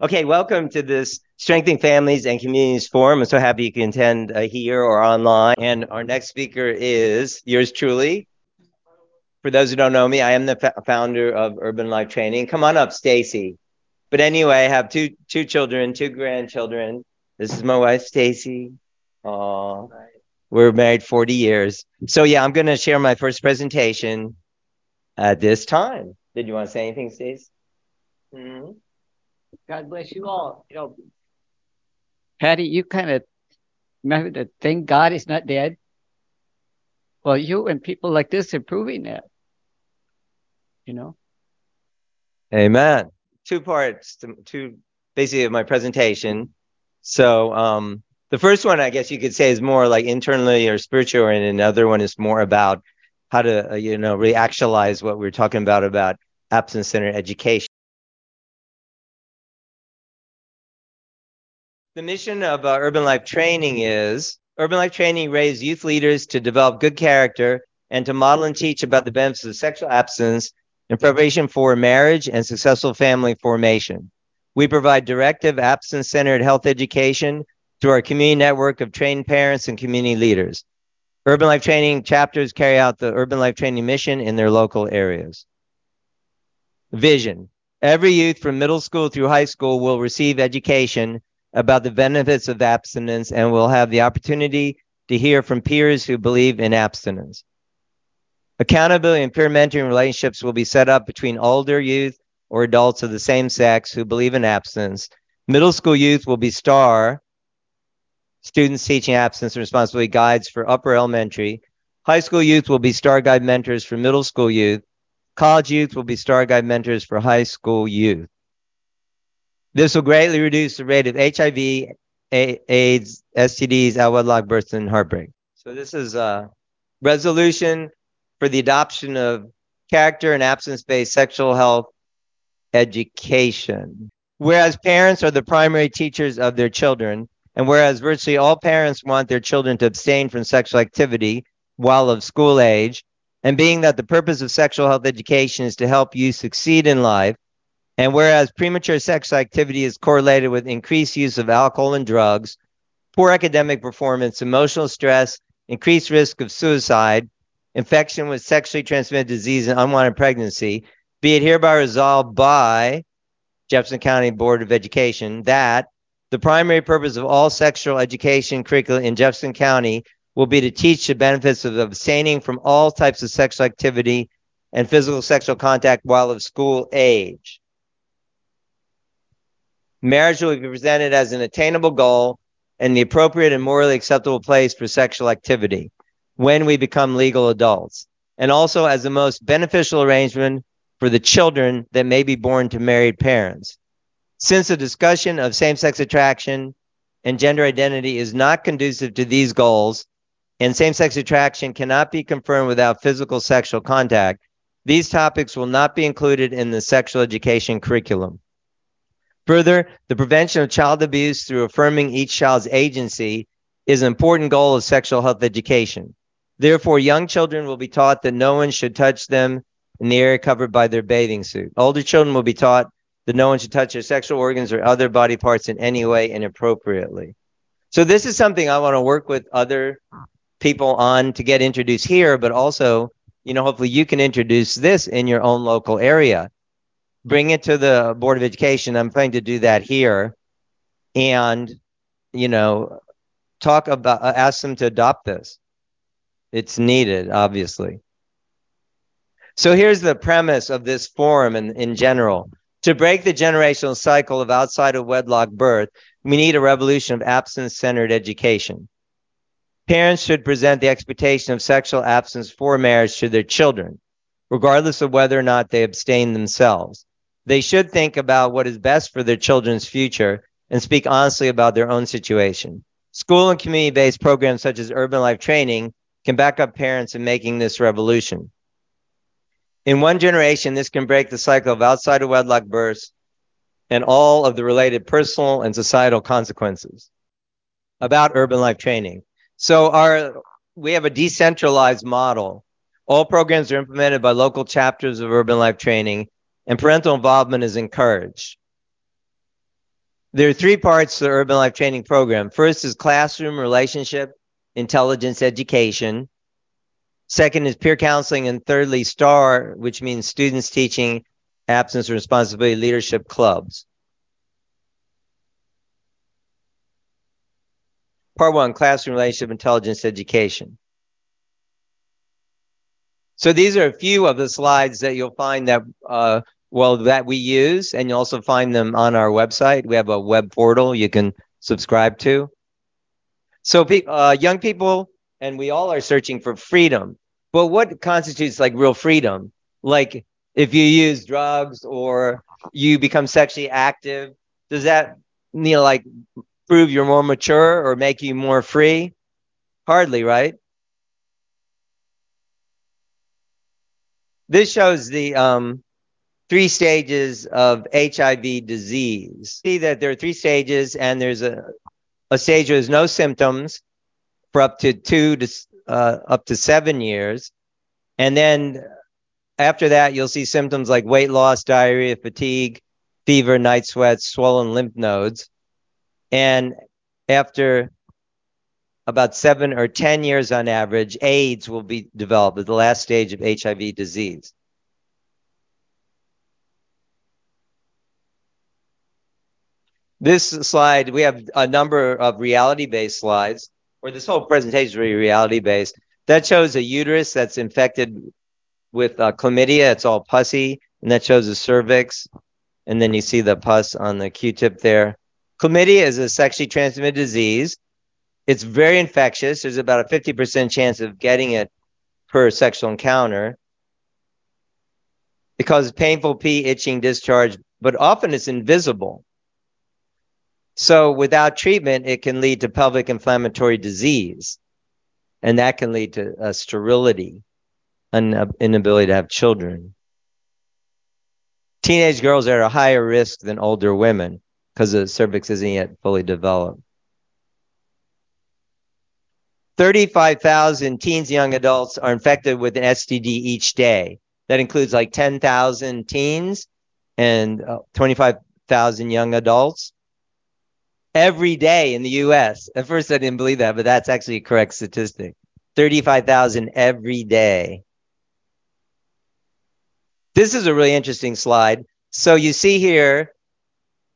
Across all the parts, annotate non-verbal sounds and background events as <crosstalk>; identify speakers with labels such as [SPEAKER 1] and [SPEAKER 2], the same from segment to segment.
[SPEAKER 1] Okay, welcome to this Strengthening Families and Communities Forum. I'm so happy you can attend uh, here or online. And our next speaker is yours truly. For those who don't know me, I am the f- founder of Urban Life Training. Come on up, Stacy. But anyway, I have two two children, two grandchildren. This is my wife, Stacy. Aww. We're married 40 years. So yeah, I'm going to share my first presentation at this time. Did you want to say anything, Stacy? Mm-hmm.
[SPEAKER 2] God bless you all. You know, Patty, you kind of remember the thing God is not dead. Well, you and people like this are proving that. You know.
[SPEAKER 1] Amen. Two parts to, to basically of my presentation. So um, the first one, I guess you could say, is more like internally or spiritual, and another one is more about how to, uh, you know, really actualize what we we're talking about about absence-centered education. The mission of uh, Urban Life Training is Urban Life Training raises youth leaders to develop good character and to model and teach about the benefits of sexual abstinence in preparation for marriage and successful family formation. We provide directive abstinence centered health education through our community network of trained parents and community leaders. Urban Life Training chapters carry out the Urban Life Training mission in their local areas. Vision. Every youth from middle school through high school will receive education about the benefits of abstinence and will have the opportunity to hear from peers who believe in abstinence. Accountability and peer mentoring relationships will be set up between older youth or adults of the same sex who believe in abstinence. Middle school youth will be STAR, students teaching abstinence and responsibility guides for upper elementary. High school youth will be STAR guide mentors for middle school youth. College youth will be STAR guide mentors for high school youth. This will greatly reduce the rate of HIV, AIDS, STDs, out wedlock births, and heartbreak. So this is a resolution for the adoption of character and absence-based sexual health education. Whereas parents are the primary teachers of their children, and whereas virtually all parents want their children to abstain from sexual activity while of school age, and being that the purpose of sexual health education is to help you succeed in life, and whereas premature sexual activity is correlated with increased use of alcohol and drugs, poor academic performance, emotional stress, increased risk of suicide, infection with sexually transmitted disease, and unwanted pregnancy, be it hereby resolved by Jefferson County Board of Education that the primary purpose of all sexual education curricula in Jefferson County will be to teach the benefits of abstaining from all types of sexual activity and physical sexual contact while of school age. Marriage will be presented as an attainable goal and the appropriate and morally acceptable place for sexual activity when we become legal adults, and also as the most beneficial arrangement for the children that may be born to married parents. Since the discussion of same sex attraction and gender identity is not conducive to these goals, and same sex attraction cannot be confirmed without physical sexual contact, these topics will not be included in the sexual education curriculum. Further, the prevention of child abuse through affirming each child's agency is an important goal of sexual health education. Therefore, young children will be taught that no one should touch them in the area covered by their bathing suit. Older children will be taught that no one should touch their sexual organs or other body parts in any way inappropriately. So this is something I want to work with other people on to get introduced here, but also, you know, hopefully you can introduce this in your own local area bring it to the Board of Education. I'm planning to do that here and, you know, talk about, uh, ask them to adopt this. It's needed, obviously. So here's the premise of this forum in, in general. To break the generational cycle of outside of wedlock birth, we need a revolution of absence centered education. Parents should present the expectation of sexual absence for marriage to their children, regardless of whether or not they abstain themselves. They should think about what is best for their children's future and speak honestly about their own situation. School and community based programs such as Urban Life Training can back up parents in making this revolution. In one generation, this can break the cycle of outside of wedlock births and all of the related personal and societal consequences. About urban life training. So our we have a decentralized model. All programs are implemented by local chapters of urban life training and parental involvement is encouraged. There are three parts to the Urban Life Training Program. First is classroom relationship intelligence education. Second is peer counseling. And thirdly, STAR, which means students teaching absence responsibility leadership clubs. Part one, classroom relationship intelligence education. So these are a few of the slides that you'll find that, uh, well, that we use, and you'll also find them on our website. We have a web portal you can subscribe to. So uh, young people and we all are searching for freedom. But what constitutes like real freedom? Like if you use drugs or you become sexually active, does that you know like prove you're more mature or make you more free? Hardly, right? This shows the um, three stages of HIV disease. See that there are three stages, and there's a, a stage where there's no symptoms for up to two to uh, up to seven years, and then after that you'll see symptoms like weight loss, diarrhea, fatigue, fever, night sweats, swollen lymph nodes, and after about seven or 10 years on average, AIDS will be developed at the last stage of HIV disease. This slide, we have a number of reality based slides, or this whole presentation is really reality based. That shows a uterus that's infected with uh, chlamydia. It's all pussy. And that shows the cervix. And then you see the pus on the Q tip there. Chlamydia is a sexually transmitted disease it's very infectious. There's about a 50% chance of getting it per sexual encounter. It causes painful pee, itching, discharge, but often it's invisible. So without treatment, it can lead to pelvic inflammatory disease, and that can lead to uh, sterility, an inability to have children. Teenage girls are at a higher risk than older women because the cervix isn't yet fully developed. 35,000 teens, young adults are infected with an STD each day. That includes like 10,000 teens and uh, 25,000 young adults every day in the US. At first, I didn't believe that, but that's actually a correct statistic 35,000 every day. This is a really interesting slide. So you see here,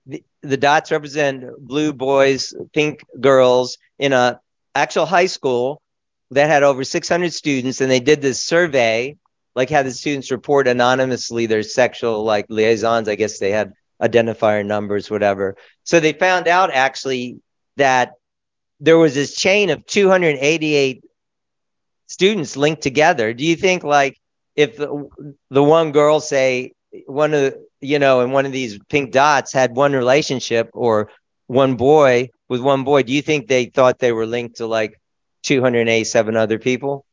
[SPEAKER 1] the, the dots represent blue boys, pink girls in a actual high school that had over 600 students, and they did this survey, like had the students report anonymously their sexual like liaisons. I guess they had identifier numbers, whatever. So they found out actually that there was this chain of 288 students linked together. Do you think like if the, the one girl say one of you know and one of these pink dots had one relationship or one boy with one boy, do you think they thought they were linked to like 287 other people?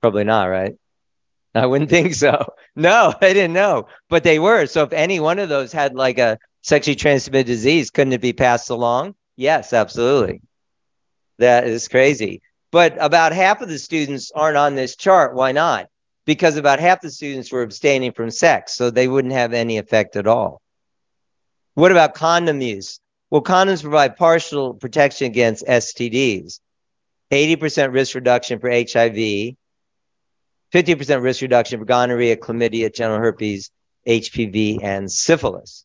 [SPEAKER 1] Probably not, right? I wouldn't think so. No, <laughs> I didn't know, but they were. So if any one of those had like a sexually transmitted disease, couldn't it be passed along? Yes, absolutely. That is crazy. But about half of the students aren't on this chart. Why not? Because about half the students were abstaining from sex, so they wouldn't have any effect at all. What about condom use? Well, condoms provide partial protection against STDs, 80% risk reduction for HIV, 50% risk reduction for gonorrhea, chlamydia, genital herpes, HPV, and syphilis.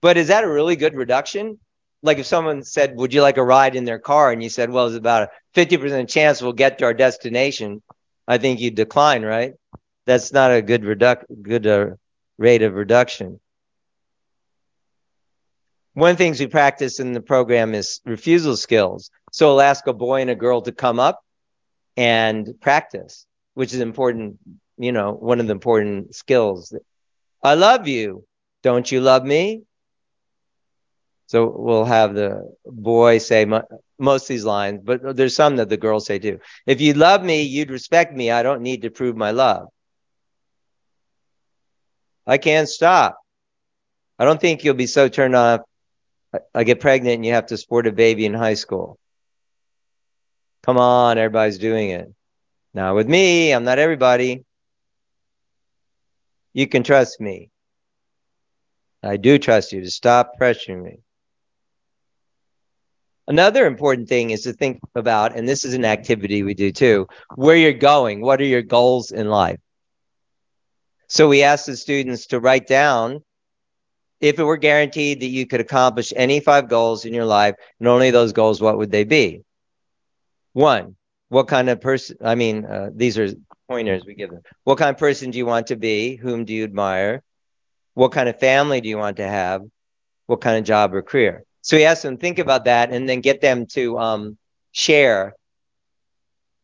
[SPEAKER 1] But is that a really good reduction? Like if someone said, Would you like a ride in their car? And you said, Well, there's about a 50% chance we'll get to our destination. I think you'd decline, right? That's not a good good uh, rate of reduction one of the things we practice in the program is refusal skills. So we'll ask a boy and a girl to come up and practice, which is important, you know, one of the important skills. I love you. Don't you love me? So we'll have the boy say most of these lines, but there's some that the girls say too. If you love me, you'd respect me. I don't need to prove my love. I can't stop. I don't think you'll be so turned off I get pregnant and you have to support a baby in high school. Come on, everybody's doing it. Now with me, I'm not everybody. You can trust me. I do trust you to stop pressuring me. Another important thing is to think about, and this is an activity we do too, where you're going. What are your goals in life? So we ask the students to write down if it were guaranteed that you could accomplish any five goals in your life and only those goals, what would they be? One, what kind of person? I mean, uh, these are pointers we give them. What kind of person do you want to be? Whom do you admire? What kind of family do you want to have? What kind of job or career? So we ask them think about that and then get them to um, share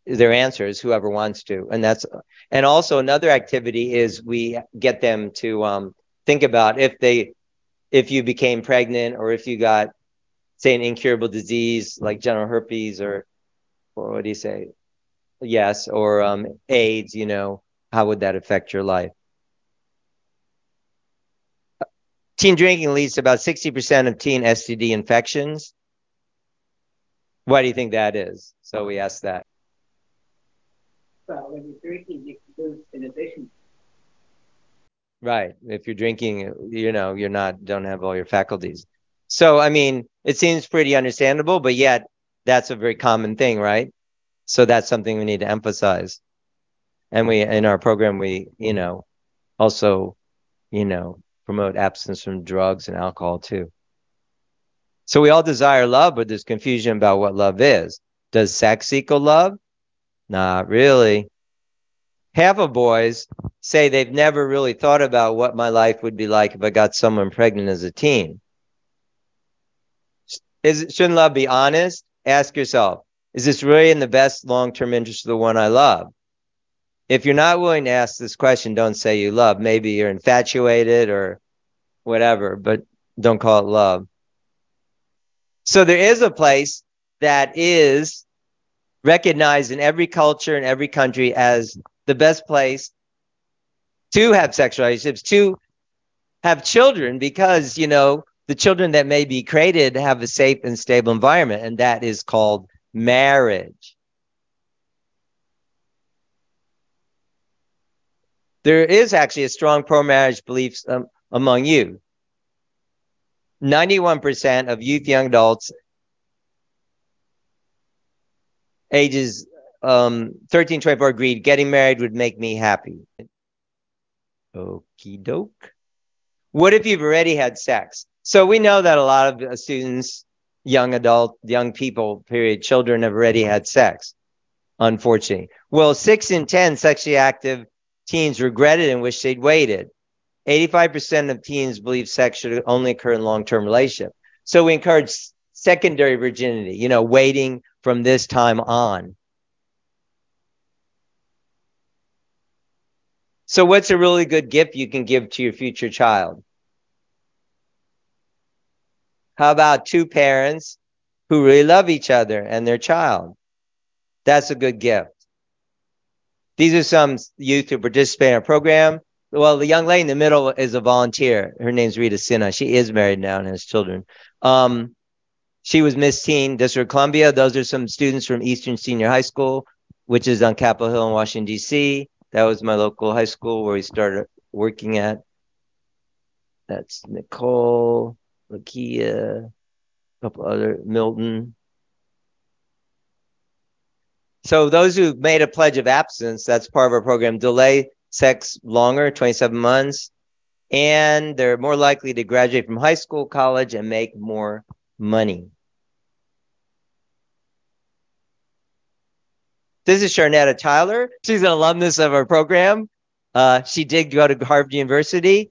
[SPEAKER 1] their answers, whoever wants to. And that's and also another activity is we get them to um, think about if they if you became pregnant or if you got say an incurable disease like genital herpes or or what do you say? Yes, or um, AIDS, you know, how would that affect your life? Teen drinking leads to about 60% of teen STD infections. Why do you think that is? So we asked that.
[SPEAKER 2] Well, when you're drinking, you can lose inhibition.
[SPEAKER 1] Right. If you're drinking, you know, you're not, don't have all your faculties. So, I mean, it seems pretty understandable, but yet that's a very common thing, right? So that's something we need to emphasize. And we, in our program, we, you know, also, you know, promote abstinence from drugs and alcohol too. So we all desire love, but there's confusion about what love is. Does sex equal love? Not really. Half of boys say they've never really thought about what my life would be like if I got someone pregnant as a teen. Is, shouldn't love be honest? Ask yourself, is this really in the best long term interest of the one I love? if you're not willing to ask this question, don't say you love. Maybe you're infatuated or whatever, but don't call it love. So there is a place that is recognized in every culture and every country as the best place to have sexual relationships, to have children, because, you know, the children that may be created have a safe and stable environment, and that is called marriage. there is actually a strong pro-marriage belief um, among you. 91% of youth young adults ages um, 13 24 agreed getting married would make me happy. Okie doke. What if you've already had sex? So we know that a lot of students, young adult, young people, period, children have already had sex, unfortunately. Well, six in 10 sexually active teens regretted and wish they'd waited. 85% of teens believe sex should only occur in long-term relationship. So we encourage secondary virginity, you know, waiting from this time on. So what's a really good gift you can give to your future child? How about two parents who really love each other and their child? That's a good gift. These are some youth who participate in our program. Well, the young lady in the middle is a volunteer. Her name's Rita Sinha. She is married now and has children. Um, she was Miss Teen District of Columbia. Those are some students from Eastern Senior High School, which is on Capitol Hill in Washington, D.C. That was my local high school where we started working at. That's Nicole, Lakia, a couple other, Milton. So those who've made a pledge of abstinence, that's part of our program, delay sex longer, 27 months, and they're more likely to graduate from high school, college, and make more money. This is Sharnetta Tyler. She's an alumnus of our program. Uh, she did go to Harvard University.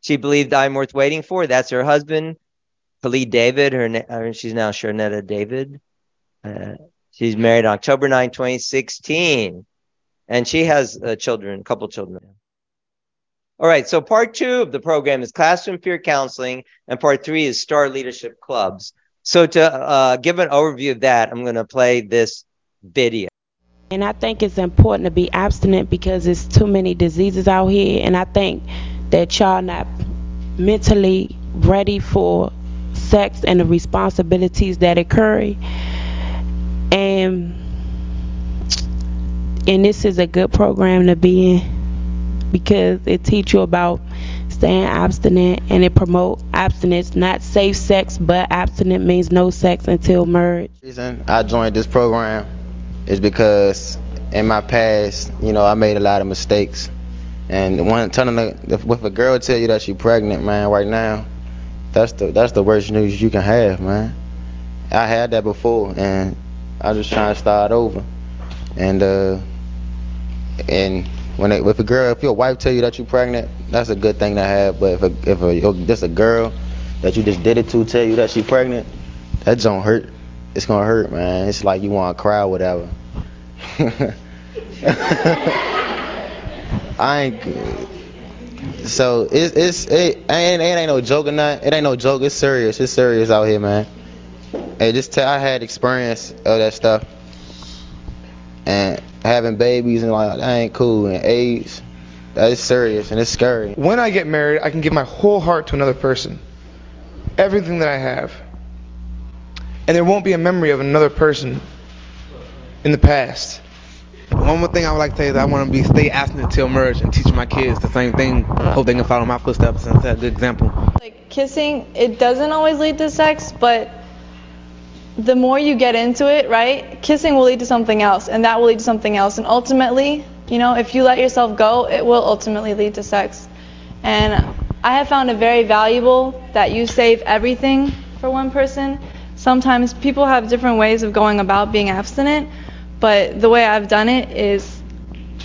[SPEAKER 1] She believed I'm worth waiting for. That's her husband, Khalid David. Her, uh, she's now Sharnetta David. Uh, She's married October 9, 2016. And she has uh, children, a couple children. All right, so part two of the program is classroom peer counseling, and part three is Star Leadership Clubs. So to uh, give an overview of that, I'm going to play this video.
[SPEAKER 3] And I think it's important to be abstinent because there's too many diseases out here, and I think that y'all not mentally ready for sex and the responsibilities that occur and and this is a good program to be in because it teach you about staying abstinent and it promote abstinence, not safe sex, but abstinent means no sex until marriage.
[SPEAKER 4] Reason I joined this program is because in my past, you know, I made a lot of mistakes. And one telling a, if a girl tell you that she's pregnant, man, right now, that's the that's the worst news you can have, man. I had that before, and I just trying to start over. And uh, and when it, if a girl, if your wife tell you that you're pregnant, that's a good thing to have. But if a, if a, just a girl that you just did it to tell you that she's pregnant, that don't hurt. It's gonna hurt, man. It's like you want to cry whatever. <laughs> I ain't. So it's it's it ain't it ain't no joke or not. It ain't no joke. It's serious. It's serious out here, man. Hey, just tell I had experience of that stuff, and having babies and like that ain't cool. And AIDS, that is serious and it's scary.
[SPEAKER 5] When I get married, I can give my whole heart to another person, everything that I have, and there won't be a memory of another person in the past.
[SPEAKER 6] One more thing I would like to say is I want to be stay abstinent until marriage and teach my kids the same thing. Hope they can follow my footsteps and set a good example.
[SPEAKER 7] Like kissing, it doesn't always lead to sex, but the more you get into it, right? Kissing will lead to something else, and that will lead to something else, and ultimately, you know, if you let yourself go, it will ultimately lead to sex. And I have found it very valuable that you save everything for one person. Sometimes people have different ways of going about being abstinent, but the way I've done it is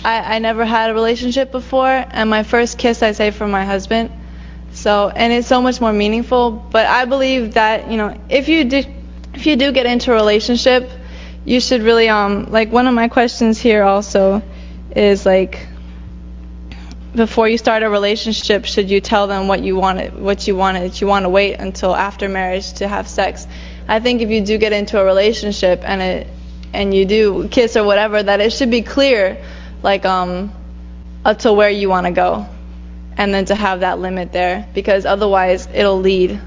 [SPEAKER 7] I, I never had a relationship before, and my first kiss I saved for my husband. So, and it's so much more meaningful. But I believe that, you know, if you do, if you do get into a relationship, you should really, um, like one of my questions here also is like, before you start a relationship, should you tell them what you wanted, what you wanted, you want to wait until after marriage to have sex? I think if you do get into a relationship and it and you do kiss or whatever, that it should be clear, like um, up to where you want to go, and then to have that limit there, because otherwise it'll lead.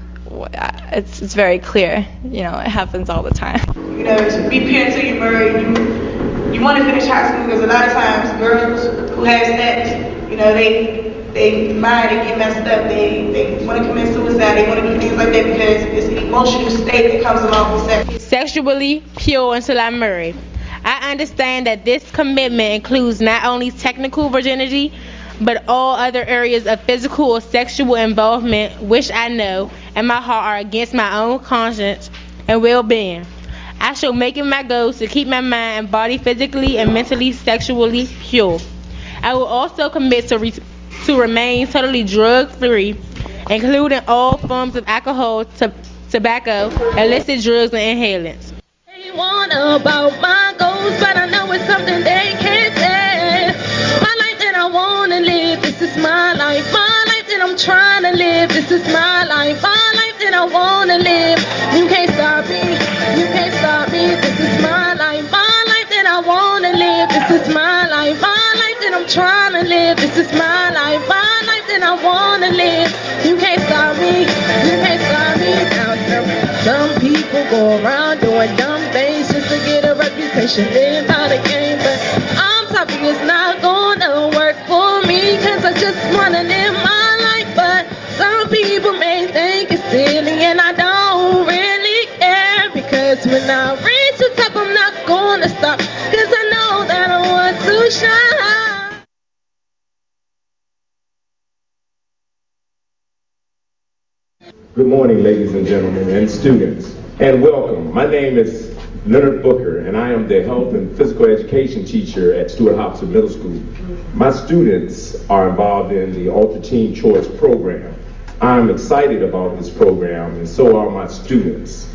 [SPEAKER 7] It's it's very clear, you know, it happens all the time.
[SPEAKER 8] You know, to be pure until you're married, you you want to finish high school because a lot of times girls who have sex, you know, they they mind they get messed up, they they want to commit suicide, they want to do things like that because it's an emotional state that comes along with sex.
[SPEAKER 9] Sexually pure until I'm married. I understand that this commitment includes not only technical virginity, but all other areas of physical or sexual involvement which I know in my heart are against my own conscience and well-being. I shall make it my goal to keep my mind and body physically and mentally sexually pure. I will also commit to, re- to remain totally drug-free, including all forms of alcohol, t- tobacco, illicit drugs, and inhalants.
[SPEAKER 10] They want about my goals, but I know it's something they can't say. My life that I wanna live, this is my life. My life that I'm trying to live, this is my life. My life that I wanna live. You can't stop me, trying to live, this is my life. My life that I wanna live. You can't stop me, you can't stop me. Now some, some people go around doing dumb things just to get a reputation, live by the game. But I'm sorry, it's not gonna and
[SPEAKER 11] welcome. My name is Leonard Booker, and I am the health and physical education teacher at Stuart Hobson Middle School. My students are involved in the Ultra Teen Choice program. I'm excited about this program, and so are my students.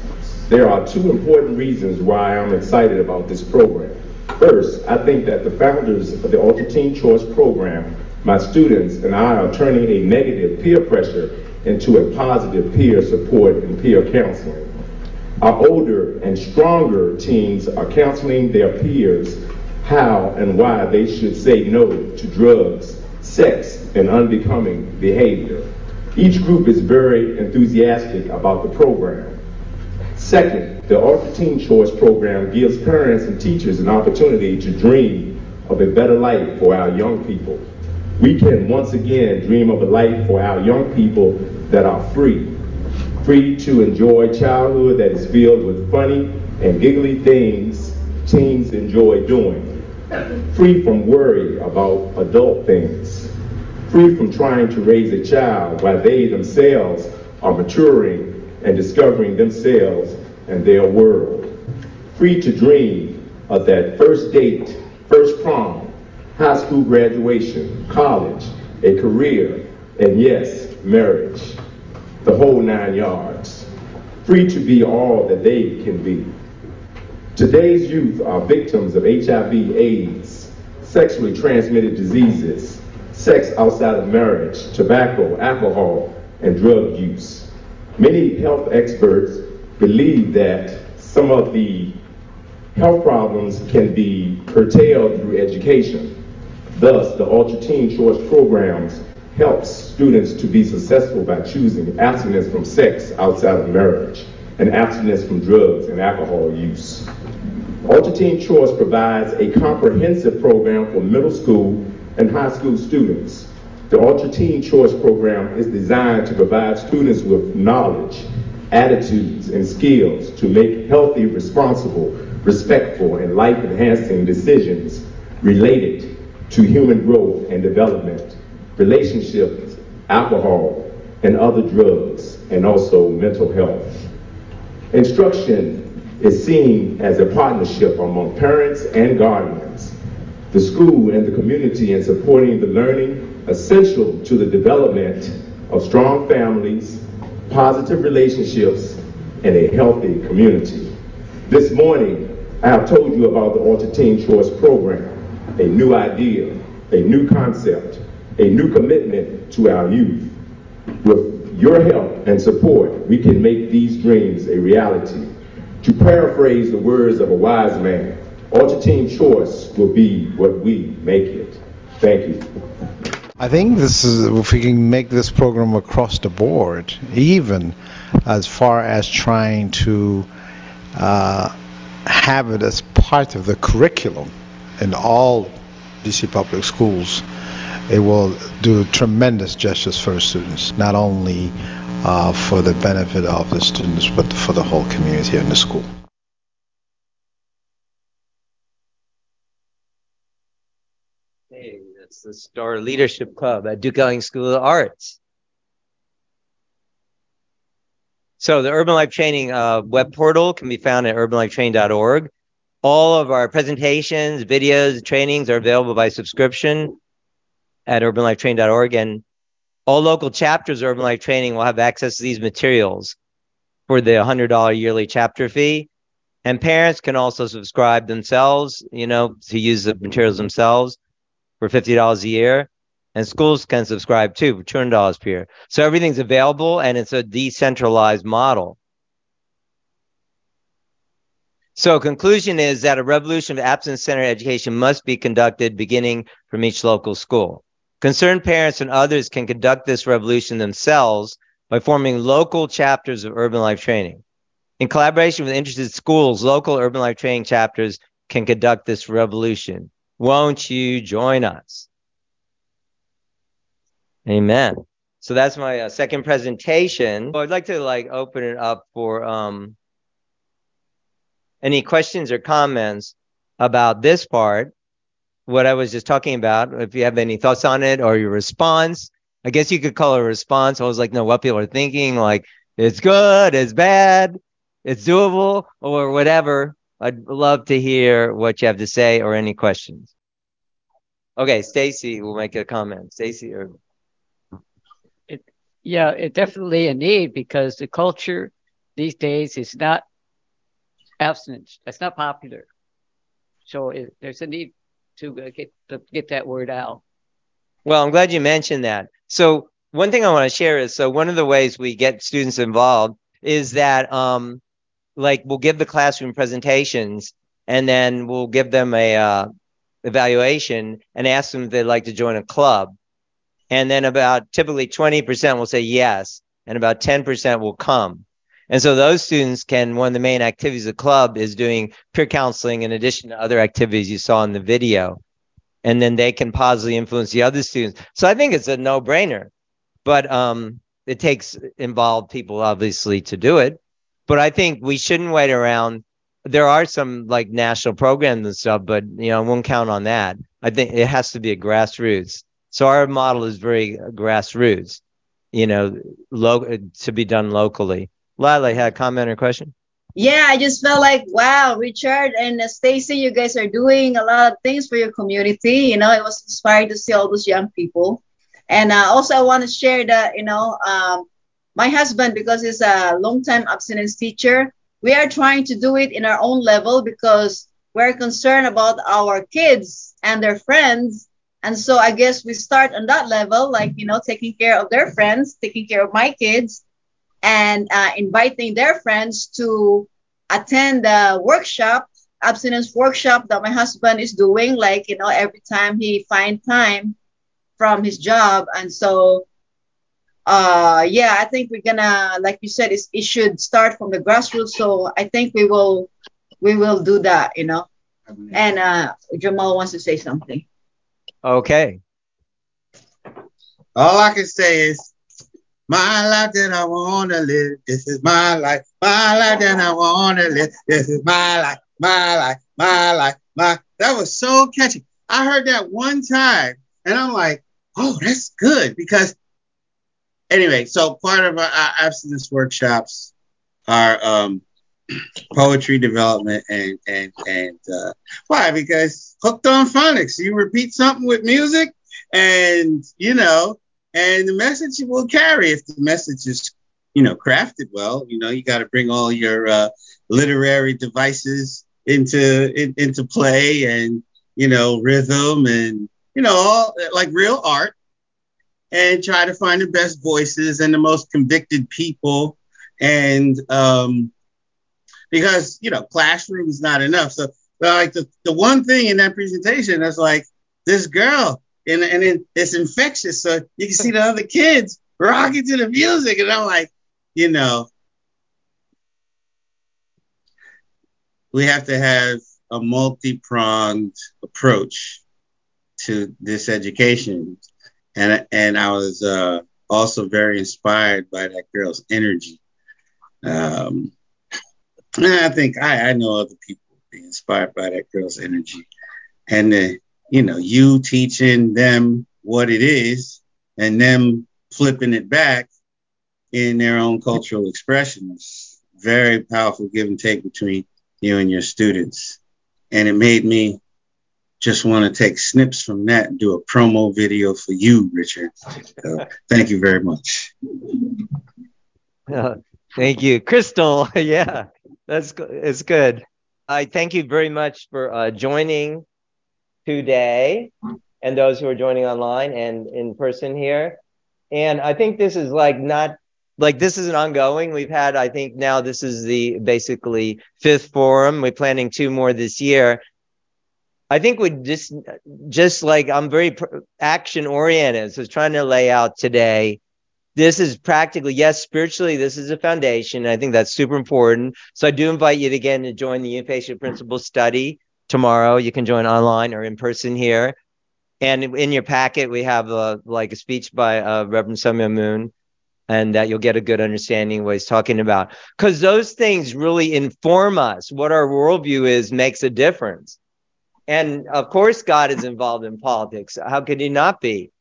[SPEAKER 11] There are two important reasons why I'm excited about this program. First, I think that the founders of the Ultra Teen Choice program, my students, and I are turning a negative peer pressure into a positive peer support and peer counseling. Our older and stronger teens are counseling their peers how and why they should say no to drugs, sex, and unbecoming behavior. Each group is very enthusiastic about the program. Second, the Ultra Teen Choice program gives parents and teachers an opportunity to dream of a better life for our young people. we can once again dream of a life for our young people that are free. Free to enjoy childhood that is filled with funny and giggly things teens enjoy doing. Free from worry about adult things. Free from trying to raise a child while they themselves are maturing and discovering themselves and their world. Free to dream of that first date, first prom, high school graduation, college, a career, and yes, marriage. The whole nine yards. Free to be all that they can be. Today's youth are victims of HIV, AIDS, sexually transmitted diseases, sex outside of marriage, tobacco, alcohol, and drug use. Many health experts believe that some of the health problems can be curtailed through education. Thus, the Ultra Teen Choice programs helps students to be successful by choosing abstinence from sex outside of marriage and abstinence from drugs and alcohol use. Ultra Teen Choice provides a comprehensive program for middle school and high school students. The Ultra Teen Choice program is designed to provide students with knowledge, attitudes, and skills to make healthy, responsible, respectful, and life enhancing decisions related to human growth and development, relationships, alcohol, and other drugs, and also mental health. Instruction is seen as a partnership among parents and guardians, the school and the community in supporting the learning essential to the development of strong families, positive relationships, and a healthy community. This morning, I have told you about the Ultra Teen Choice Program, a new idea, a new concept, a new commitment to our youth. With your help and support, we can make these dreams a reality. To paraphrase the words of a wise man, Ultra Teen Choice will be what we make it. Thank you.
[SPEAKER 12] I think this is if we can make this program across the board, even as far as trying to uh, have it as part of the curriculum in all DC public schools, it will do tremendous justice for the students, not only uh, for the benefit of the students, but for the whole community and the school.
[SPEAKER 1] Hey, that's the Star Leadership Club at Duke Ellington School of Arts. So the Urban Life Training uh, web portal can be found at urbanlifetraining.org. All of our presentations, videos, trainings are available by subscription at urbanlifetraining.org. And all local chapters of Urban Life Training will have access to these materials for the $100 yearly chapter fee. And parents can also subscribe themselves, you know, to use the materials themselves for $50 a year. And schools can subscribe too for $200 per year. So everything's available and it's a decentralized model. So conclusion is that a revolution of absence centered education must be conducted beginning from each local school. Concerned parents and others can conduct this revolution themselves by forming local chapters of urban life training. In collaboration with interested schools, local urban life training chapters can conduct this revolution. Won't you join us? Amen. So that's my uh, second presentation. So I'd like to like open it up for um, any questions or comments about this part, what I was just talking about. If you have any thoughts on it or your response, I guess you could call it a response. I was like, no, what people are thinking, like it's good, it's bad, it's doable, or whatever. I'd love to hear what you have to say or any questions. Okay, Stacy will make a comment. Stacy or
[SPEAKER 2] It, yeah, it definitely a need because the culture these days is not abstinence. That's not popular. So it, there's a need to get to get that word out.
[SPEAKER 1] Well, I'm glad you mentioned that. So one thing I want to share is so one of the ways we get students involved is that um like we'll give the classroom presentations and then we'll give them a uh, evaluation and ask them if they'd like to join a club. And then about typically 20% will say yes, and about 10% will come. And so those students can, one of the main activities of the club is doing peer counseling in addition to other activities you saw in the video. and then they can positively influence the other students. So I think it's a no brainer, but um, it takes involved people obviously to do it. But I think we shouldn't wait around. There are some like national programs and stuff, but you know, I won't count on that. I think it has to be a grassroots. So our model is very grassroots, you know, lo- to be done locally. Lila had a comment or question?
[SPEAKER 13] Yeah, I just felt like, wow, Richard and Stacy, you guys are doing a lot of things for your community. You know, it was inspiring to see all those young people. And uh, also, I want to share that, you know, um, my husband, because he's a long-time abstinence teacher, we are trying to do it in our own level because we're concerned about our kids and their friends. And so I guess we start on that level, like, you know, taking care of their friends, taking care of my kids and uh, inviting their friends to attend the workshop, abstinence workshop that my husband is doing, like, you know, every time he find time from his job. And so, uh, yeah, I think we're gonna, like you said, it should start from the grassroots. So I think we will, we will do that, you know. And uh, Jamal wants to say something.
[SPEAKER 1] Okay.
[SPEAKER 14] All I can say is my life that I wanna live. This is my life. My life that I wanna live. This is my life. My life. My life. My. That was so catchy. I heard that one time, and I'm like, oh, that's good because. Anyway, so part of our, our abstinence workshops are um, <clears throat> poetry development and and and uh, why? Because hooked on phonics. You repeat something with music, and you know and the message will carry. If the message is you know crafted well you know you got to bring all your uh, literary devices into in, into play and you know rhythm and you know all like real art and try to find the best voices and the most convicted people. And um because you know classroom is not enough. So like the, the one thing in that presentation that's like this girl and and it, it's infectious. So you can see the other kids rocking to the music, and I'm like, you know, we have to have a multi-pronged approach to this education, and and I was uh, also very inspired by that girl's energy. Um, and I think I, I know other people be inspired by that girl's energy, and the you know, you teaching them what it is and them flipping it back in their own cultural expressions. Very powerful give and take between you and your students. And it made me just want to take snips from that and do a promo video for you, Richard. So thank you very much.
[SPEAKER 1] Uh, thank you, Crystal. <laughs> yeah, that's it's good. I thank you very much for uh, joining today and those who are joining online and in person here. And I think this is like not like this is an ongoing. We've had, I think now this is the basically fifth forum. We're planning two more this year. I think we just, just like I'm very action oriented. So trying to lay out today. This is practically, yes, spiritually, this is a foundation. I think that's super important. So I do invite you again to join the inpatient principle study tomorrow. You can join online or in person here. And in your packet, we have a, like a speech by uh, Reverend Sun Myung Moon, and that you'll get a good understanding of what he's talking about. Because those things really inform us. What our worldview is makes a difference. And of course, God is involved in politics. How could he not be?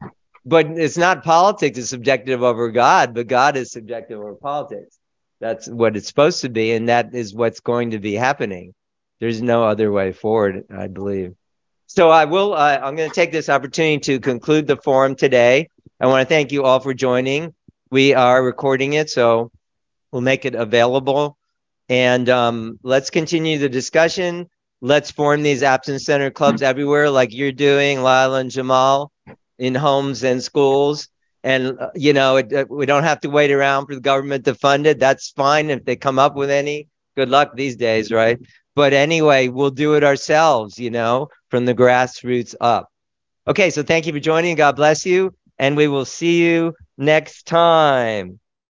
[SPEAKER 1] But it's not politics is subjective over God, but God is subjective over politics. That's what it's supposed to be, and that is what's going to be happening. There's no other way forward, I believe. So I will. Uh, I'm going to take this opportunity to conclude the forum today. I want to thank you all for joining. We are recording it, so we'll make it available. And um, let's continue the discussion. Let's form these absence center clubs everywhere, like you're doing, Lila and Jamal, in homes and schools. And uh, you know, it, uh, we don't have to wait around for the government to fund it. That's fine if they come up with any. Good luck these days, right? But anyway, we'll do it ourselves, you know, from the grassroots up. Okay, so thank you for joining. God bless you. And we will see you next time.